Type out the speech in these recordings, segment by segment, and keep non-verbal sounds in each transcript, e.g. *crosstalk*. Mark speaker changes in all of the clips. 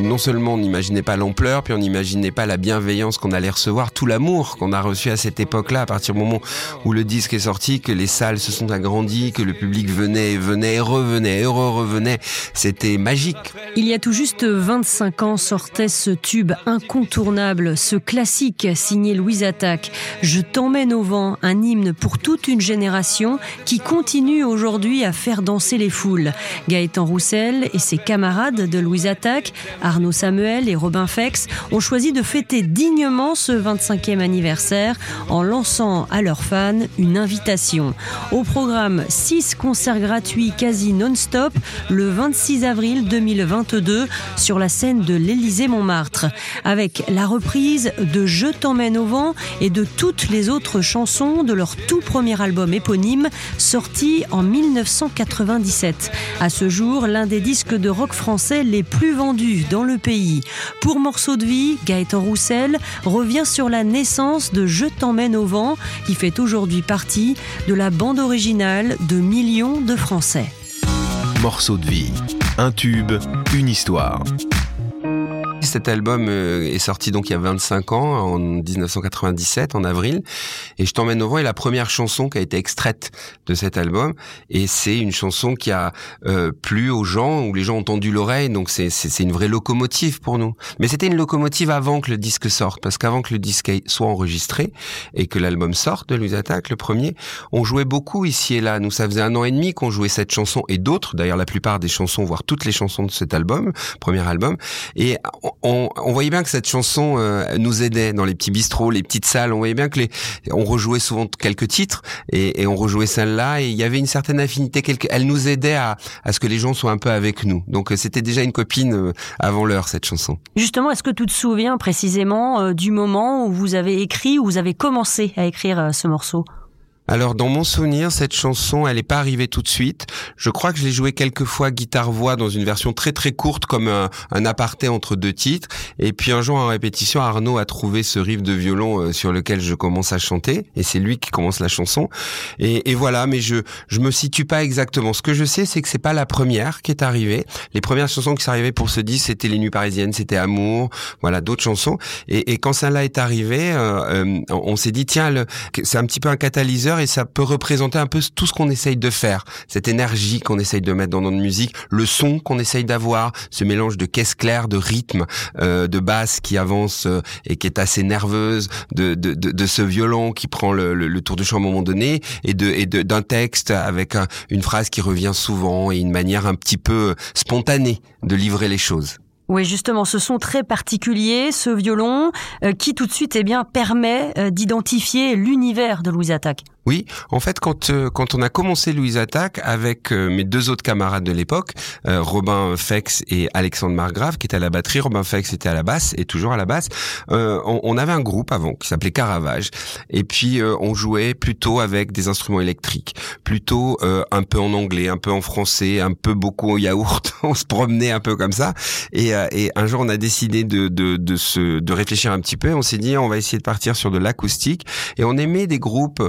Speaker 1: non seulement on n'imaginait pas l'ampleur, puis on n'imaginait pas la bienveillance qu'on allait recevoir, tout l'amour qu'on a reçu à cette époque-là, à partir du moment où le disque est sorti, que les salles se sont agrandies, que le public venait, venait, revenait, heureux revenait. C'était magique.
Speaker 2: Il y a tout juste 25 ans sortait ce tube incontournable, ce classique signé Louise Attaque. Je t'emmène au vent, un hymne pour toute une génération qui continue aujourd'hui à faire danser les foules. Gaëtan Roussel et ses camarades de Louise Attaque, Arnaud Samuel et Robin Fex, ont choisi de fêter dignement ce 25e anniversaire en lançant à leurs fans une invitation. Au programme 6 concerts gratuits quasi non-stop le 26 avril 2022 sur la scène de l'Élysée-Montmartre, avec la reprise de Je t'emmène au vent et de toutes les autres chansons de leur tout premier album éponyme sorti en 1997. À ce jour, l'un des disques de rock français les plus vendus dans le pays. Pour Morceau de vie, Gaëtan Roussel revient sur la naissance de Je t'emmène au vent, qui fait aujourd'hui partie de la bande originale de millions de Français.
Speaker 3: Morceau de vie, un tube, une histoire.
Speaker 1: Cet album euh, est sorti donc il y a 25 ans, en 1997, en avril. Et Je t'emmène au vent est la première chanson qui a été extraite de cet album. Et c'est une chanson qui a euh, plu aux gens, où les gens ont tendu l'oreille. Donc c'est une vraie locomotive pour nous. Mais c'était une locomotive avant que le disque sorte. Parce qu'avant que le disque soit enregistré et que l'album sorte de Louis Attaque, le premier, on jouait beaucoup ici et là. Nous, ça faisait un an et demi qu'on jouait cette chanson et d'autres. D'ailleurs, la plupart des chansons, voire toutes les chansons de cet album, premier album. Et on, voyait bien que cette chanson euh, nous aidait dans les petits bistrots, les petites salles. On voyait bien que les, on rejouait souvent quelques titres et, on rejouait celle-là et il y avait une certaine affinité. Elle nous aidait à, à ce que les gens soient un peu avec nous. Donc euh, c'était déjà une copine euh, avant l'heure cette chanson.
Speaker 2: Justement, est-ce que tu te souviens précisément du moment où vous avez écrit, où vous avez commencé à écrire ce morceau?
Speaker 1: Alors dans mon souvenir, cette chanson, elle n'est pas arrivée tout de suite. Je crois que je l'ai jouée quelques fois guitare-voix dans une version très très courte comme un, un, aparté entre deux titres. Et puis un jour en répétition, Arnaud a trouvé ce riff de violon euh, sur lequel je commence à chanter. Et c'est lui qui commence la chanson. Et, et, voilà, mais je je me situe pas exactement. Ce que je sais, c'est que c'est pas la première qui est arrivée. Les premières chansons qui sont arrivées pour ce disque, c'était Les Nuits Parisiennes, c'était Amour, voilà d'autres chansons. Et, et quand celle-là est arrivée, euh, euh on s'est dit tiens, c'est un petit peu un catalyseur et ça peut représenter un peu tout ce qu'on essaye de faire, cette énergie qu'on essaye de mettre dans notre musique, le son qu'on essaye d'avoir, ce mélange de caisse claire, de rythme, euh, de basse qui avance euh, et qui est assez nerveuse, de, de, de, ce violon qui prend le, le, tour de chant à un moment donné et de et d'un texte avec une phrase qui revient souvent et une manière un petit peu spontanée de livrer les choses.
Speaker 2: Oui, justement, ce son très particulier, ce violon, euh, qui tout de suite eh bien, permet d'identifier l'univers de Louise Attaque.
Speaker 1: Oui, en fait, quand euh, quand on a commencé Louise Attaque avec euh, mes deux autres camarades de l'époque, euh, Robin Fex et Alexandre Margrave, qui étaient à la batterie, Robin Fex était à la basse et toujours à la basse. On, on, avait un groupe avant qui s'appelait Caravage, et puis on jouait plutôt avec des instruments électriques, plutôt un peu en anglais, un peu en français, un peu beaucoup au yaourt. *laughs* on se promenait un peu comme ça, et, et un jour on a décidé de de de se de réfléchir un petit peu. On s'est dit on va essayer de partir sur de l'acoustique, et on aimait des groupes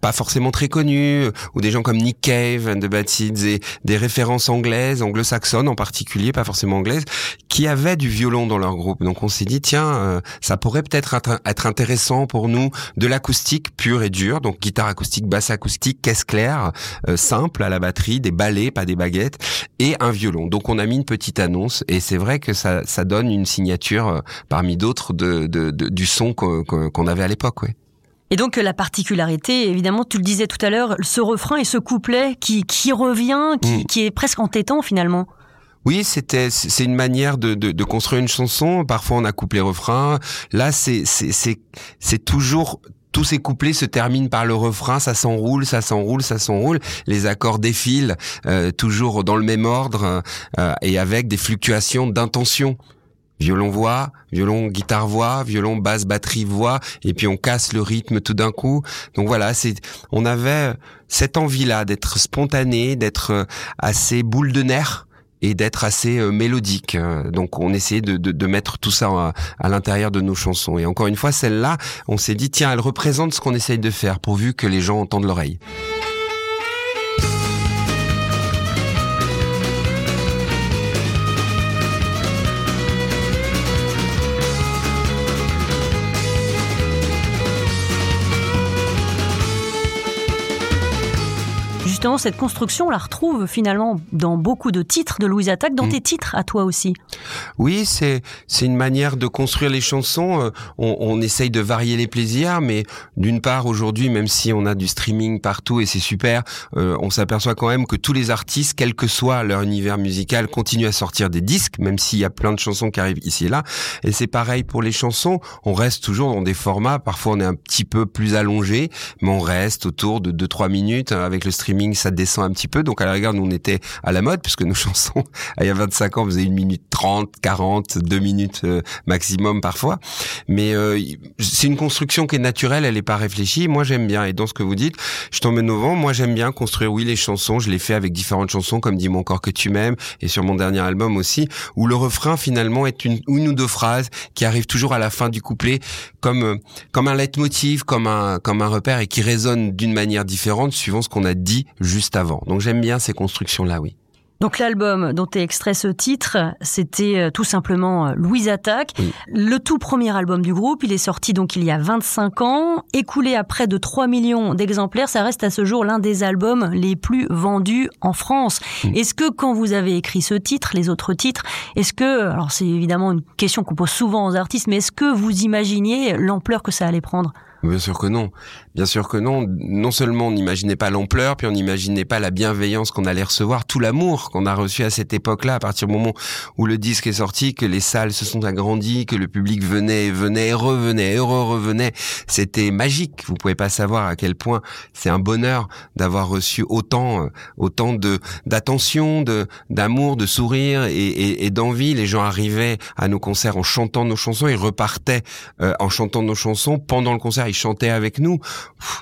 Speaker 1: pas forcément très connus, ou des gens comme Nick Cave and the Bad et des références anglaises, anglo-saxonnes en particulier, pas forcément anglaises, qui avaient du violon dans leur groupe. Donc on s'est dit tiens, euh, ça pourrait peut-être être intéressant pour nous de l'acoustique pure et dure, donc guitare acoustique, basse acoustique, caisse claire, euh, simple à la batterie, des ballets, pas des baguettes, et un violon. Donc on a mis une petite annonce et c'est vrai que ça, ça donne une signature euh, parmi d'autres de, de, du son qu'on avait à l'époque. Ouais.
Speaker 2: Et donc la particularité, évidemment, tu le disais tout à l'heure, ce refrain et ce couplet qui, qui revient, qui, mm. qui est presque entêtant finalement.
Speaker 1: Oui, c'était c'est une manière de, de, de, construire une chanson. Parfois on a couplé refrain. Là, c'est c'est c'est toujours tous ces couplets se terminent par le refrain, ça s'enroule, ça s'enroule, ça s'enroule. Les accords défilent euh, toujours dans le même ordre euh, et avec des fluctuations d'intention violon voix, violon guitare voix, violon basse batterie voix, et puis on casse le rythme tout d'un coup. Donc voilà, c'est on avait cette envie-là d'être spontané, d'être assez boule de nerfs et d'être assez euh, mélodique. Donc on essayait de, de, de mettre tout ça à, à l'intérieur de nos chansons. Et encore une fois, celle-là, on s'est dit tiens, elle représente ce qu'on essaye de faire, pourvu que les gens entendent l'oreille.
Speaker 2: Justement, cette construction, on la retrouve finalement dans beaucoup de titres de Louise Attaque, dans
Speaker 1: Mm.
Speaker 2: tes titres à toi aussi.
Speaker 1: Oui, c'est c'est une manière de construire les chansons. Euh, On, on essaye de varier les plaisirs, mais d'une part aujourd'hui, même si on a du streaming partout et c'est super, euh, on s'aperçoit quand même que tous les artistes, quel que soit leur univers musical, continuent à sortir des disques, même s'il y a plein de chansons qui arrivent ici et là. Et c'est pareil pour les chansons. On reste toujours dans des formats. Parfois, on est un petit peu plus allongé, mais on reste autour de 2-3 minutes. Avec le streaming, ça descend un petit peu. Donc à la rigueur, nous on était à la mode puisque nos *laughs* chansons, il y a 25 ans, faisaient 1 minute 30, 40, 2 minutes euh, maximum parfois. Mais euh, c'est une construction qui est naturelle, elle n'est pas réfléchie. Moi, j'aime bien. Et dans ce que vous dites, je au vent. Moi, j'aime bien construire, oui, les chansons. Je l'ai fait avec différentes chansons, comme Dis-moi encore que tu m'aimes, et sur mon dernier album aussi, où le refrain finalement est une, une ou deux phrases qui arrivent toujours à la fin du couplet, comme euh, comme un leitmotiv, comme un comme un repère, et qui résonne d'une manière différente suivant ce qu'on a dit juste avant. Donc j'aime bien ces constructions-là, oui.
Speaker 2: Donc l'album dont est extrait ce titre, c'était euh, tout simplement euh, Louise Attaque.
Speaker 1: Oui.
Speaker 2: Le tout premier album du groupe, il est sorti donc il y a 25 ans, écoulé à près de 3 millions d'exemplaires, ça reste à ce jour l'un des albums les plus vendus en France.
Speaker 1: Mm.
Speaker 2: Est-ce que quand vous avez écrit ce titre, les autres titres, est-ce que, alors c'est évidemment une question qu'on pose souvent aux artistes, mais est-ce que vous imaginiez l'ampleur que ça allait prendre?
Speaker 1: Bien sûr que non. Bien sûr que non. Non seulement on n'imaginait pas l'ampleur, puis on n'imaginait pas la bienveillance qu'on allait recevoir, tout l'amour qu'on a reçu à cette époque-là, à partir du moment où le disque est sorti, que les salles se sont agrandies, que le public venait et venait et revenait et re-revenait. C'était magique. Vous pouvez pas savoir à quel point c'est un bonheur d'avoir reçu autant, euh, autant de d'attention, de d'amour, de sourire et, et, et d'envie. Les gens arrivaient à nos concerts en chantant nos chansons, ils repartaient euh, en chantant nos chansons pendant le concert, ils chantaient avec nous.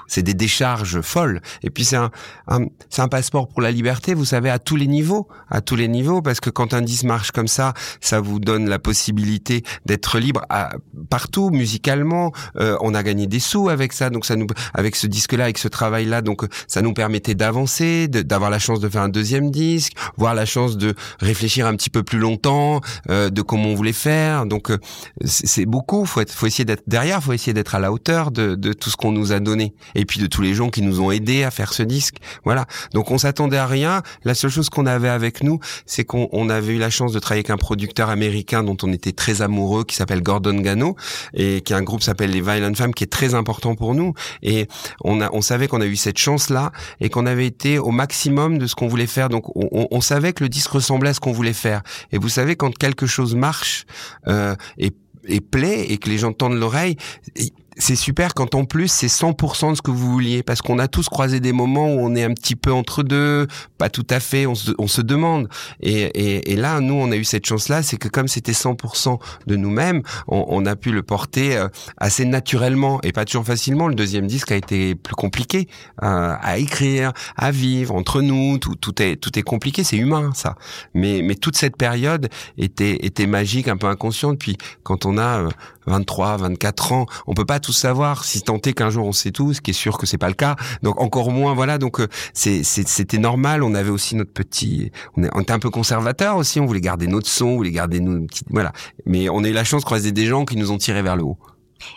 Speaker 1: C'est des décharges folles. Et puis c'est un, un- c'est un passeport pour la liberté, vous savez, à tous les niveaux, à tous les niveaux, parce que quand un disque marche comme ça, ça vous donne la possibilité d'être libre à, partout, musicalement. Euh, on a gagné des sous avec ça, donc ça nous, avec ce disque-là, avec ce travail-là, donc euh, ça nous permettait d'avancer, d'avoir la chance de faire un deuxième disque, voir la chance de réfléchir un petit peu plus longtemps, euh, de comment on voulait faire. Donc euh, c'est beaucoup. Faut être, faut essayer d'être derrière, faut essayer d'être à la hauteur de, de tout ce qu'on nous a donné, et puis de tous les gens qui nous ont aidés à faire ce disque. Voilà. Donc on s'attendait à rien. La seule chose qu'on avait avec nous, c'est qu'on on avait eu la chance de travailler avec un producteur américain dont on était très amoureux, qui s'appelle Gordon Gano, et qui a un groupe s'appelle les Violent Femmes, qui est très important pour nous. Et on a, on savait qu'on a eu cette chance-là et qu'on avait été au maximum de ce qu'on voulait faire. Donc on, on- on savait que le disque ressemblait à ce qu'on voulait faire. Et vous savez, quand quelque chose marche euh, et, et plaît et que les gens tendent l'oreille, c'est super quand en plus c'est 100% de ce que vous vouliez parce qu'on a tous croisé des moments où on est un petit peu entre deux, pas tout à fait, on se, on se demande. Et, et, et là, nous, on a eu cette chance-là, c'est que comme c'était 100% de nous-mêmes, on, on a pu le porter euh, assez naturellement et pas toujours facilement. Le deuxième disque a été plus compliqué euh, à écrire, à vivre entre nous. Tout, tout est tout est compliqué, c'est humain ça. Mais mais toute cette période était était magique, un peu inconsciente. Puis quand on a euh, 23, 24 ans, on peut pas tout savoir. Si tant est qu'un jour on sait tout, ce qui est sûr que c'est pas le cas. Donc encore moins, voilà. Donc euh, c'était normal. On avait aussi notre petit, on, était un peu conservateur aussi. On voulait garder notre son, on voulait garder nos petites, voilà. Mais on a eu la chance de croiser des gens qui nous ont tirés vers le haut.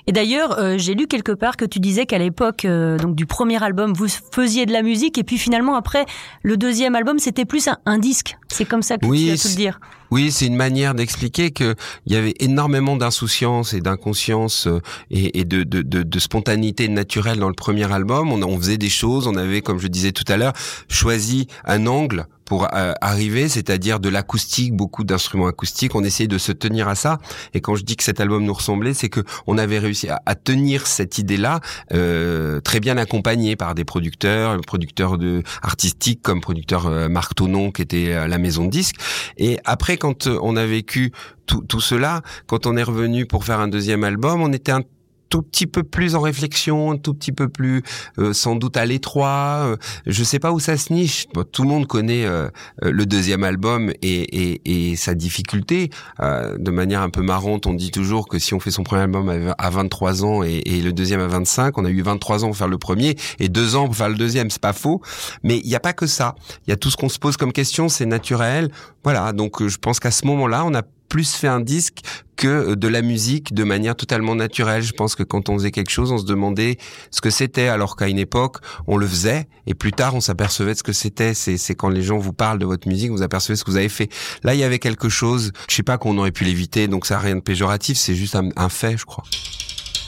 Speaker 2: Et d'ailleurs, euh, j'ai lu quelque part que tu disais qu'à l'époque euh, donc du premier album, vous faisiez de la musique et puis finalement après le deuxième album, c'était plus un, un disque. C'est comme ça que
Speaker 1: Oui,
Speaker 2: tu as pu le dire.
Speaker 1: Oui, c'est une manière d'expliquer que il y avait énormément d'insouciance et d'inconscience euh, et, de, de, spontanéité naturelle dans le premier album. On, faisait des choses, on avait, comme je disais tout à l'heure, choisi un angle pour euh, arriver, c'est-à-dire de l'acoustique, beaucoup d'instruments acoustiques. On essayait de se tenir à ça. Et quand je dis que cet album nous ressemblait, c'est que on avait réussi à, tenir cette idée-là, euh, très bien accompagné par des producteurs, producteurs artistiques comme producteur euh, Marc Tonon, qui était à la maison de disques. Et après, quand euh, on a vécu tout, tout cela, quand on est revenu pour faire un deuxième album, on était un tout petit peu plus en réflexion, tout petit peu plus euh, sans doute à l'étroit. Euh, je sais pas où ça se niche. Bon, tout le monde connaît euh, euh, le deuxième album et, et, et sa difficulté. Euh, de manière un peu marrante, on dit toujours que si on fait son premier album à à 23 ans et, et le deuxième à 25, on a eu 23 ans pour faire le premier et deux ans pour faire le deuxième. C'est pas faux. Mais il n'y a pas que ça. Il y a tout ce qu'on se pose comme question, c'est naturel. Voilà. Donc euh, je pense qu'à ce moment-là, on a plus fait un disque que de la musique de manière totalement naturelle. Je pense que quand on faisait quelque chose, on se demandait ce que c'était, alors qu'à une époque, on le faisait, et plus tard, on s'apercevait de ce que c'était. C'est quand les gens vous parlent de votre musique, vous apercevez ce que vous avez fait. Là, il y avait quelque chose, je sais pas qu'on aurait pu l'éviter, donc ça n'a rien de péjoratif, c'est juste un, un fait, je crois.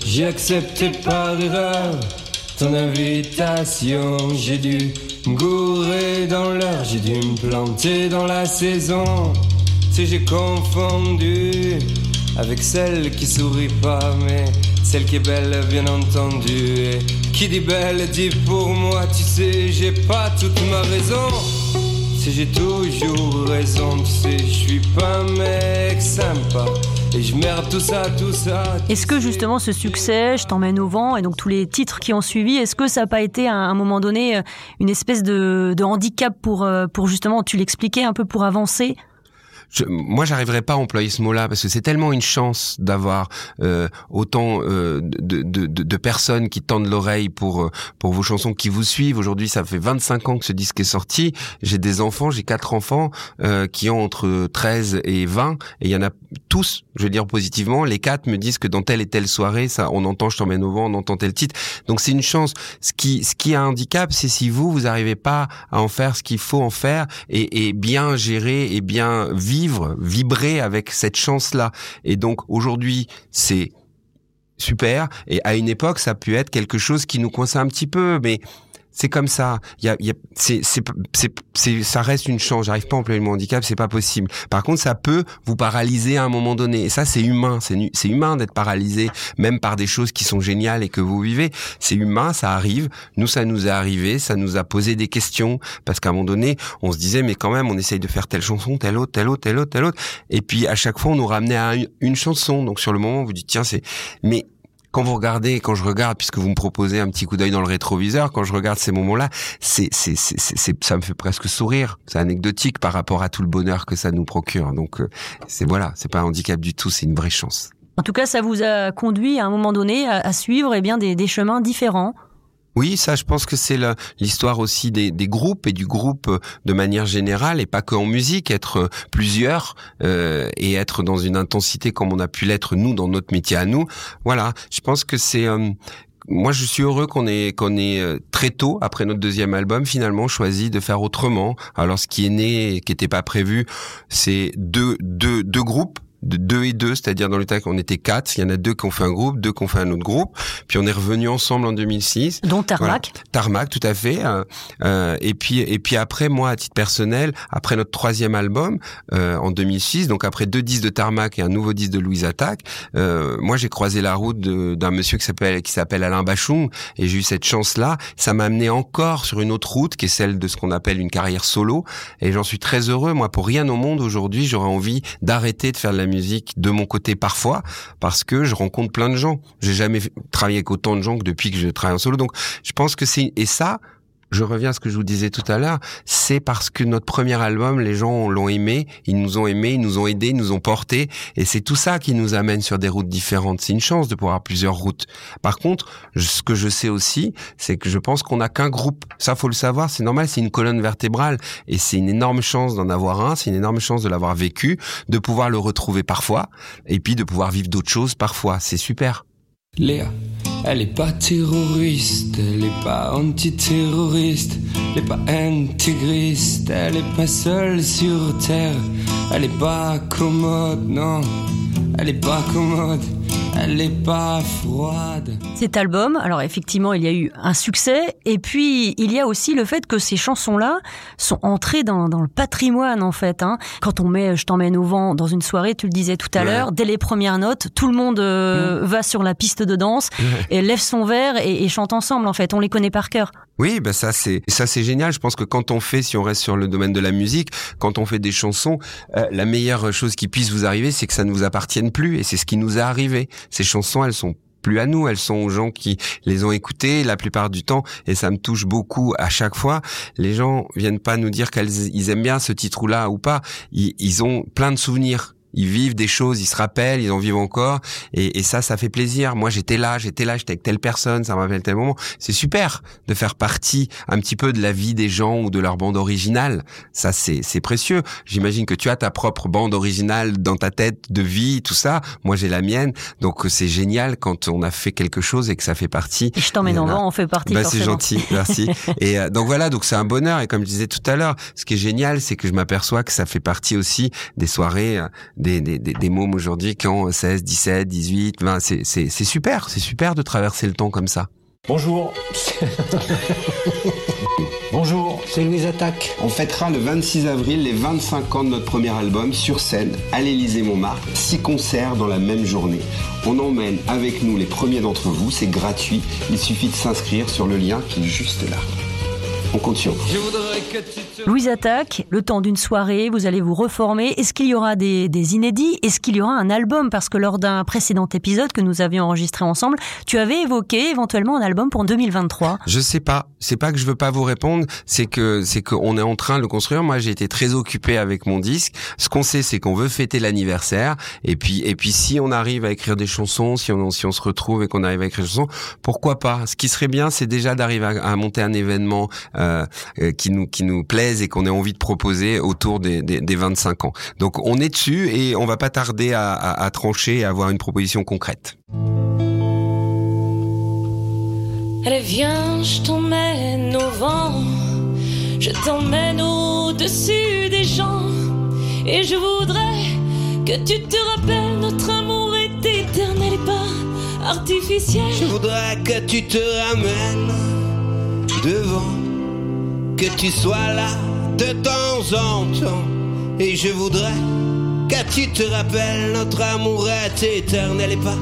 Speaker 4: J'ai accepté par erreur ton invitation. J'ai dû gourer dans l'heure, j'ai dû me planter dans la saison. Si j'ai confondu avec celle qui sourit pas, mais celle qui est belle, bien entendu. Et qui dit belle dit pour moi, tu sais, j'ai pas toute ma raison. Si j'ai toujours raison, tu sais, je suis pas un mec sympa. Et je merde tout ça, tout ça.
Speaker 2: Est-ce que justement ce succès, je t'emmène au vent, et donc tous les titres qui ont suivi, est-ce que ça n'a pas été à un moment donné euh, une espèce de, de handicap pour, euh, pour justement, tu l'expliquais un peu pour avancer?
Speaker 1: Je, moi, j'arriverais pas à employer ce mot-là parce que c'est tellement une chance d'avoir euh, autant euh, de, de, de, de, personnes qui tendent l'oreille pour euh, pour vos chansons, qui vous suivent. Aujourd'hui, ça fait 25 ans que ce disque est sorti. J'ai des enfants, j'ai quatre enfants euh, qui ont entre 13 et 20, et il y en a tous, je veux dire positivement, les quatre me disent que dans telle et telle soirée, ça, on entend "Je t'emmène au vent", on entend tel titre. Donc c'est une chance. Ce qui ce qui a un handicap, c'est si vous vous arrivez pas à en faire ce qu'il faut en faire et, et bien gérer et bien vivre vibrer avec cette chance-là. Et donc aujourd'hui, c'est super. Et à une époque, ça a pu être quelque chose qui nous coinçait un petit peu, mais c'est comme ça. Il y a, y a c'est, c'est, c'est, ça reste une chance. J'arrive pas à employer le mot handicap, c'est pas possible. Par contre, ça peut vous paralyser à un moment donné. Et ça, c'est humain. C'est, c'est humain d'être paralysé, même par des choses qui sont géniales et que vous vivez. C'est humain, ça arrive. Nous, ça nous est arrivé, ça nous a posé des questions parce qu'à un moment donné, on se disait, mais quand même, on essaye de faire telle chanson, telle autre, telle autre, telle autre, telle autre. Et puis à chaque fois, on nous ramenait à une, chanson. Donc sur le moment, on vous dit, tiens, c'est, mais quand vous regardez, quand je regarde, puisque vous me proposez un petit coup d'œil dans le rétroviseur, quand je regarde ces moments-là, c'est, c'est, c'est, ça me fait presque sourire. C'est anecdotique par rapport à tout le bonheur que ça nous procure. Donc, euh, c'est voilà, c'est pas un handicap du tout, c'est une vraie chance.
Speaker 2: En tout cas, ça vous a conduit à un moment donné à, suivre eh bien des, des chemins différents.
Speaker 1: Oui, ça, je pense que c'est l'histoire aussi des, des, groupes et du groupe euh, de manière générale et pas que en musique, être euh, plusieurs euh, et être dans une intensité comme on a pu l'être nous dans notre métier à nous. Voilà, je pense que c'est moi, je suis heureux qu'on ait qu'on ait très tôt après notre deuxième album finalement choisi de faire autrement. Alors, ce qui est né, qui n'était pas prévu, c'est deux deux deux groupes de deux et deux, c'est-à-dire dans l'état qu'on était quatre, il y en a deux qui ont fait un groupe, deux qui ont fait un autre groupe, puis on est revenu ensemble en 2006.
Speaker 2: Dont Tarmac.
Speaker 1: Tarmac, tout à fait. Euh, euh, et puis et puis après moi, à titre personnel, après notre troisième album euh, en 2006, donc après deux disques de Tarmac et un nouveau disque de Louise Attaque, euh, moi j'ai croisé la route d'un monsieur qui s'appelle qui s'appelle Alain Bachung et j'ai eu cette chance-là. Ça m'a amené encore sur une autre route qui est celle de ce qu'on appelle une carrière solo et j'en suis très heureux. Moi, pour rien au monde aujourd'hui, j'aurais envie d'arrêter de faire de la musique de mon côté parfois parce que je rencontre plein de gens. J'ai jamais travaillé avec autant de gens que depuis que je travaille en solo. Donc, je pense que c'est et ça, je reviens à ce que je vous disais tout à l'heure, c'est parce que notre premier album, les gens l'ont aimé, ils nous ont aimés, ils nous ont aidés, ils nous ont portés, et c'est tout ça qui nous amène sur des routes différentes. C'est une chance de pouvoir avoir plusieurs routes. Par contre, ce que je sais aussi, c'est que je pense qu'on n'a qu'un groupe. Ça, faut le savoir, c'est normal, c'est une colonne vertébrale, et c'est une énorme chance d'en avoir un, c'est une énorme chance de l'avoir vécu, de pouvoir le retrouver parfois, et puis de pouvoir vivre d'autres choses parfois. C'est super.
Speaker 4: Léa, elle est pas terroriste, elle est pas antiterroriste, elle est pas intégriste, elle est pas seule sur terre, elle est pas commode, non, elle est pas commode elle est pas froide.
Speaker 2: Cet album, alors effectivement, il y a eu un succès, et puis il y a aussi le fait que ces chansons-là sont entrées dans, dans, le patrimoine, en fait. Hein. Quand on met Je t'emmène au vent dans une soirée, tu le disais tout à l'heure, dès les premières notes, tout le monde euh, mm. va sur la piste de danse, et lève son verre et, et, chante ensemble, en fait. On les connaît par cœur.
Speaker 1: Oui, bah ça c'est ça c'est génial. Je pense que quand on fait, si on reste sur le domaine de la musique, quand on fait des chansons, euh, la meilleure chose qui puisse vous arriver, c'est que ça ne vous appartienne plus, et c'est ce qui nous est arrivé. Ces chansons, elles sont plus à nous, elles sont aux gens qui les ont écoutées la plupart du temps et ça me touche beaucoup à chaque fois. Les gens viennent pas nous dire qu'ils aiment bien ce titre là ou pas, ils, ils ont plein de souvenirs ils vivent des choses, ils se rappellent, ils en vivent encore, et, et ça, ça fait plaisir. Moi, j'étais là, j'étais là, j'étais avec telle personne, ça me rappelle tel moment. C'est super de faire partie un petit peu de la vie des gens ou de leur bande originale. Ça, c'est c'est précieux. J'imagine que tu as ta propre bande originale dans ta tête de vie, tout ça. Moi, j'ai la mienne, donc c'est génial quand on a fait quelque chose et que ça fait partie.
Speaker 2: Je t'emmène en on fait partie.
Speaker 1: Bah, c'est gentil, merci. *laughs* et euh, donc voilà, donc c'est un bonheur. Et comme je disais tout à l'heure, ce qui est génial, c'est que je m'aperçois que ça fait partie aussi des soirées euh, des, des, des, des mômes aujourd'hui qui ont 16, 17, 18, 20. C'est, c'est, c'est super, c'est super de traverser le temps comme ça.
Speaker 5: Bonjour. *laughs* Bonjour, c'est Louise Attaque.
Speaker 6: On fêtera le 26 avril les 25 ans de notre premier album sur scène à l'Élysée Montmartre. Six concerts dans la même journée. On emmène avec nous les premiers d'entre vous, c'est gratuit. Il suffit de s'inscrire sur le lien qui est juste là. On compte sur vous.
Speaker 2: Louise Attaque, le temps d'une soirée, vous allez vous reformer. Est-ce qu'il y aura des, des inédits? Est-ce qu'il y aura un album? Parce que lors d'un précédent épisode que nous avions enregistré ensemble, tu avais évoqué éventuellement un album pour 2023.
Speaker 1: Je sais pas. C'est pas que je veux pas vous répondre, c'est que c'est qu'on est en train de le construire. Moi, j'ai été très occupé avec mon disque. Ce qu'on sait, c'est qu'on veut fêter l'anniversaire. Et puis, et puis, si on arrive à écrire des chansons, si on, si on se retrouve et qu'on arrive à écrire des chansons, pourquoi pas? Ce qui serait bien, c'est déjà d'arriver à, à, monter un événement euh, qui nous qui nous plaise et qu'on ait envie de proposer autour des, des, des, 25 ans. Donc, on est dessus et on va pas tarder à, à, à trancher et à avoir une proposition concrète.
Speaker 7: Allez viens, je t'emmène au vent, je t'emmène au-dessus des gens, et je voudrais que tu te rappelles, notre amour est éternel et pas artificiel.
Speaker 8: Je voudrais que tu te ramènes devant, que tu sois là de temps en temps, et je voudrais que tu te rappelles, notre amour est éternel et pas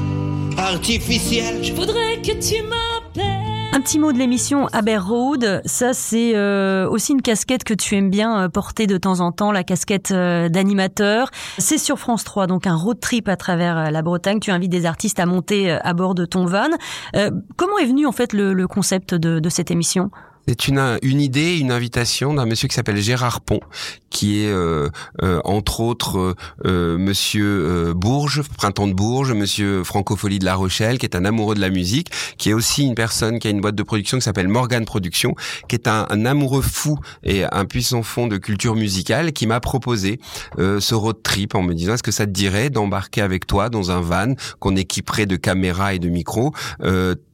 Speaker 8: artificiel.
Speaker 7: Je voudrais que tu m'appelles.
Speaker 2: Un petit mot de l'émission Aber Road, ça c'est euh, aussi une casquette que tu aimes bien euh, porter de temps en temps, la casquette euh, d'animateur. C'est sur France 3, donc un road trip à travers la Bretagne. Tu invites des artistes à monter à bord de ton van. Euh, comment est venu en fait le, le concept de, de cette émission?
Speaker 1: C'est une, une idée, une invitation d'un monsieur qui s'appelle Gérard Pont, qui est euh, euh, entre autres euh, Monsieur Bourges, Printemps de Bourges, Monsieur Francophonie de La Rochelle, qui est un amoureux de la musique, qui est aussi une personne qui a une boîte de production qui s'appelle Morgan Production, qui est un, un, amoureux fou et un puissant fond de culture musicale, qui m'a proposé ce road trip en me disant est-ce que ça te dirait d'embarquer avec toi dans un van qu'on équiperait de caméras et de micros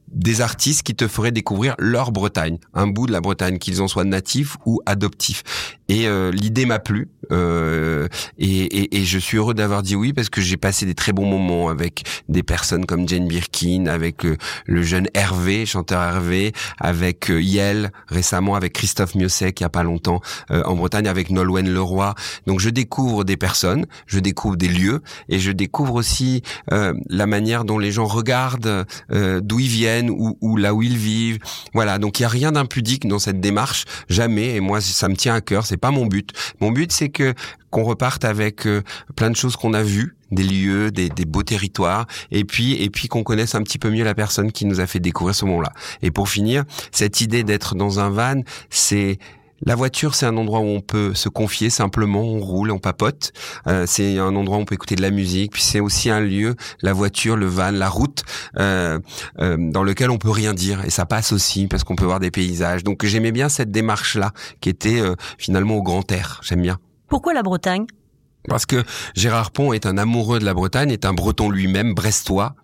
Speaker 1: des artistes qui te feraient découvrir leur Bretagne, un bout de la Bretagne, qu'ils en soient natifs ou adoptifs. Et euh, l'idée m'a plu, euh, et, et, et, je suis heureux d'avoir dit oui parce que j'ai passé des très bons moments avec des personnes comme Jane Birkin, avec euh, le jeune Hervé, chanteur Hervé, avec euh, récemment, avec Christophe Miossec il y a pas longtemps euh, en Bretagne, avec Nolwenn Leroy. Donc je découvre des personnes, je découvre des lieux, et je découvre aussi la manière dont les gens regardent d'où ils viennent ou, là où ils vivent. Voilà, donc il y a rien d'impudique dans cette démarche, jamais. Et moi, ça me tient à cœur. C'est pas mon but. Mon but, c'est que qu'on reparte avec euh, plein de choses qu'on a vues, des lieux, des, des, beaux territoires, et puis et puis qu'on connaisse un petit peu mieux la personne qui nous a fait découvrir ce moment-là. Et pour finir, cette idée d'être dans un van, c'est la voiture, c'est un endroit où on peut se confier simplement, on roule, on papote. Euh, c'est un endroit où on peut écouter de la musique. Puis c'est aussi un lieu, la voiture, le van, la route, euh, euh, dans lequel on peut rien dire. Et ça passe aussi parce qu'on peut voir des paysages. Donc j'aimais bien cette démarche-là, qui était euh, finalement au grand air. J'aime bien.
Speaker 2: Pourquoi la Bretagne?
Speaker 1: Parce que Gérard Pont est un amoureux de la Bretagne, est un Breton lui-même, brestois.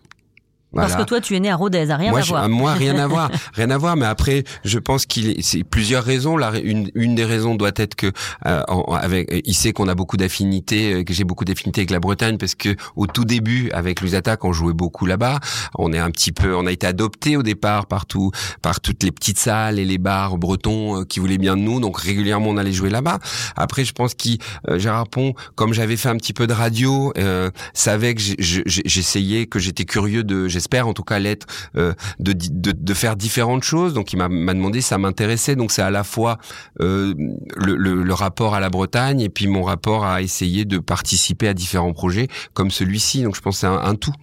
Speaker 2: Voilà. Parce que toi, tu es né à Rodez, rien
Speaker 1: moi,
Speaker 2: à voir.
Speaker 1: Moi, rien à voir, *laughs* rien à voir. Mais après, je pense qu'il c'est plusieurs raisons. La, une, une des raisons doit être que euh, avec, il sait qu'on a beaucoup d'affinités, que j'ai beaucoup d'affinités avec la Bretagne, parce que au tout début, avec Lusatak, on jouait beaucoup là-bas. On est un petit peu, on a été adopté au départ partout, par toutes les petites salles et les bars bretons euh, qui voulaient bien de nous. Donc régulièrement, on allait jouer là-bas. Après, je pense qu'il euh, Gérard Pont, comme j'avais fait un petit peu de radio, euh, savait que j'essayais, que j'étais curieux de j'espère en tout cas l'être, euh, de, de, de, faire différentes choses. Donc il m'a demandé, ça m'intéressait. Donc c'est à la fois euh, le, le, le, rapport à la Bretagne et puis mon rapport à essayer de participer à différents projets comme celui-ci. Donc je pense que c'est un, un, tout.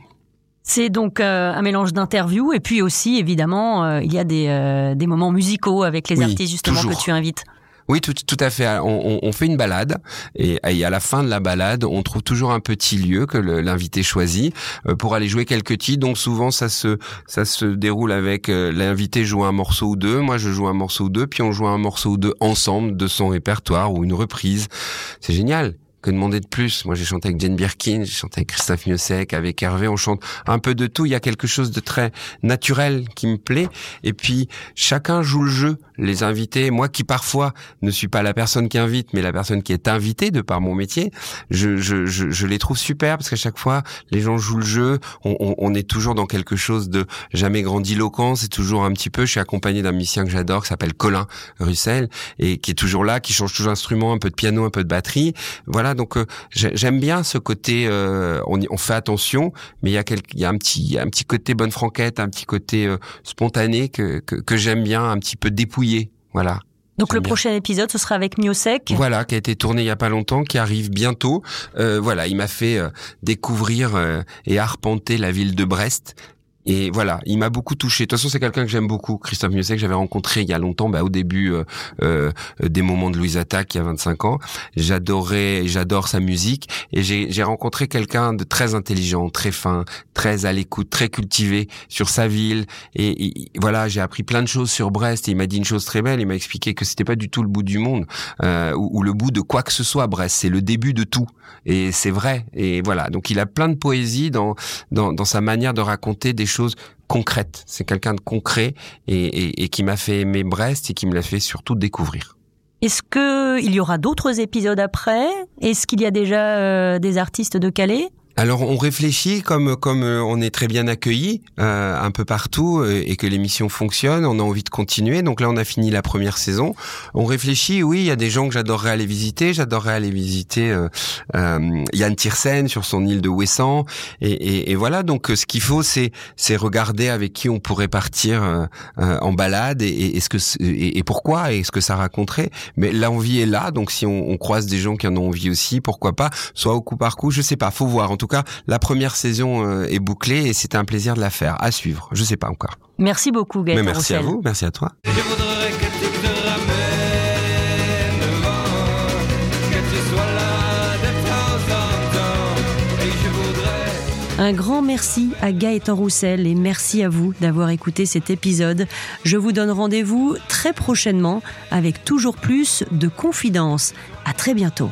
Speaker 2: C'est donc euh, un mélange d'interviews et puis aussi évidemment euh, il y a des, euh, des moments musicaux avec les
Speaker 1: oui,
Speaker 2: artistes justement
Speaker 1: toujours.
Speaker 2: que tu invites.
Speaker 1: Oui, tout, tout à fait. On, on, fait une balade et, à la fin de la balade, on trouve toujours un petit lieu que l'invité choisit euh, pour aller jouer quelques titres. Donc souvent, ça se ça se déroule avec euh, l'invité joue un morceau ou deux, moi je joue un morceau ou deux, puis on joue un morceau ou deux ensemble de son répertoire ou une reprise. C'est génial que demander de plus? Moi, j'ai chanté avec Jane Birkin, j'ai chanté avec Christophe Miossec, avec Hervé. On chante un peu de tout. Il y a quelque chose de très naturel qui me plaît. Et puis, chacun joue le jeu. Les invités, moi qui parfois ne suis pas la personne qui invite, mais la personne qui est invitée de par mon métier, je, je, je, je les trouve super parce qu'à chaque fois, les gens jouent le jeu. On, on, on, est toujours dans quelque chose de jamais grandiloquent. C'est toujours un petit peu. Je suis accompagné d'un musicien que j'adore, qui s'appelle Colin Russell, et qui est toujours là, qui change toujours d'instrument, un peu de piano, un peu de batterie. Voilà donc euh, j'aime bien ce côté. Euh, on, on, fait attention, mais il y a il y a un petit, un petit côté bonne franquette, un petit côté euh, spontané que, que, j'aime bien, un petit peu dépouillé. Voilà.
Speaker 2: Donc le prochain épisode, ce sera avec Miosek.
Speaker 1: Voilà, qui a été tourné il y a pas longtemps, qui arrive bientôt. voilà, il m'a fait découvrir et arpenter la ville de Brest, et voilà, il m'a beaucoup touché. De toute façon, c'est quelqu'un que j'aime beaucoup, Christophe Mieuxet, que j'avais rencontré il y a longtemps, bah, au début euh, euh, des moments de Louise Attaque, il y a 25 ans. J'adorais, j'adore sa musique, et j'ai rencontré quelqu'un de très intelligent, très fin, très à l'écoute, très cultivé sur sa ville. Et, voilà, j'ai appris plein de choses sur Brest. Et il m'a dit une chose très belle. Il m'a expliqué que c'était pas du tout le bout du monde euh, ou, le bout de quoi que ce soit. Brest, c'est le début de tout. Et c'est vrai. Et voilà, donc il a plein de poésie dans dans, dans sa manière de raconter des choses concrètes. C'est quelqu'un de concret et, qui m'a fait aimer Brest et qui me l'a fait surtout découvrir.
Speaker 2: Est-ce que il y aura d'autres épisodes après? Est-ce qu'il y a déjà euh, des artistes de Calais?
Speaker 1: Alors on réfléchit comme comme euh, on est très bien accueilli euh, un peu partout euh, et que l'émission fonctionne, on a envie de continuer. Donc là on a fini la première saison. On réfléchit, oui, il y a des gens que j'adorerais aller visiter. J'adorerais aller visiter euh, Yann Tiersen sur son île de Ouessant. Et, et, et voilà, donc ce qu'il faut c'est c'est regarder avec qui on pourrait partir en balade et, et ce que et, pourquoi et ce que ça raconterait. Mais l'envie est là, donc si on, on, croise des gens qui en ont envie aussi, pourquoi pas, soit au coup par coup, je sais pas, faut voir. En tout cas, la première saison euh, est bouclée et c'était un plaisir de la faire. À suivre. Je sais pas encore.
Speaker 2: Merci beaucoup, Gaëtan.
Speaker 1: merci à vous. Merci à toi.
Speaker 2: Un grand merci à Gaëtan Roussel et merci à vous d'avoir écouté cet épisode. Je vous donne rendez-vous très prochainement avec toujours plus de confidences. À très bientôt.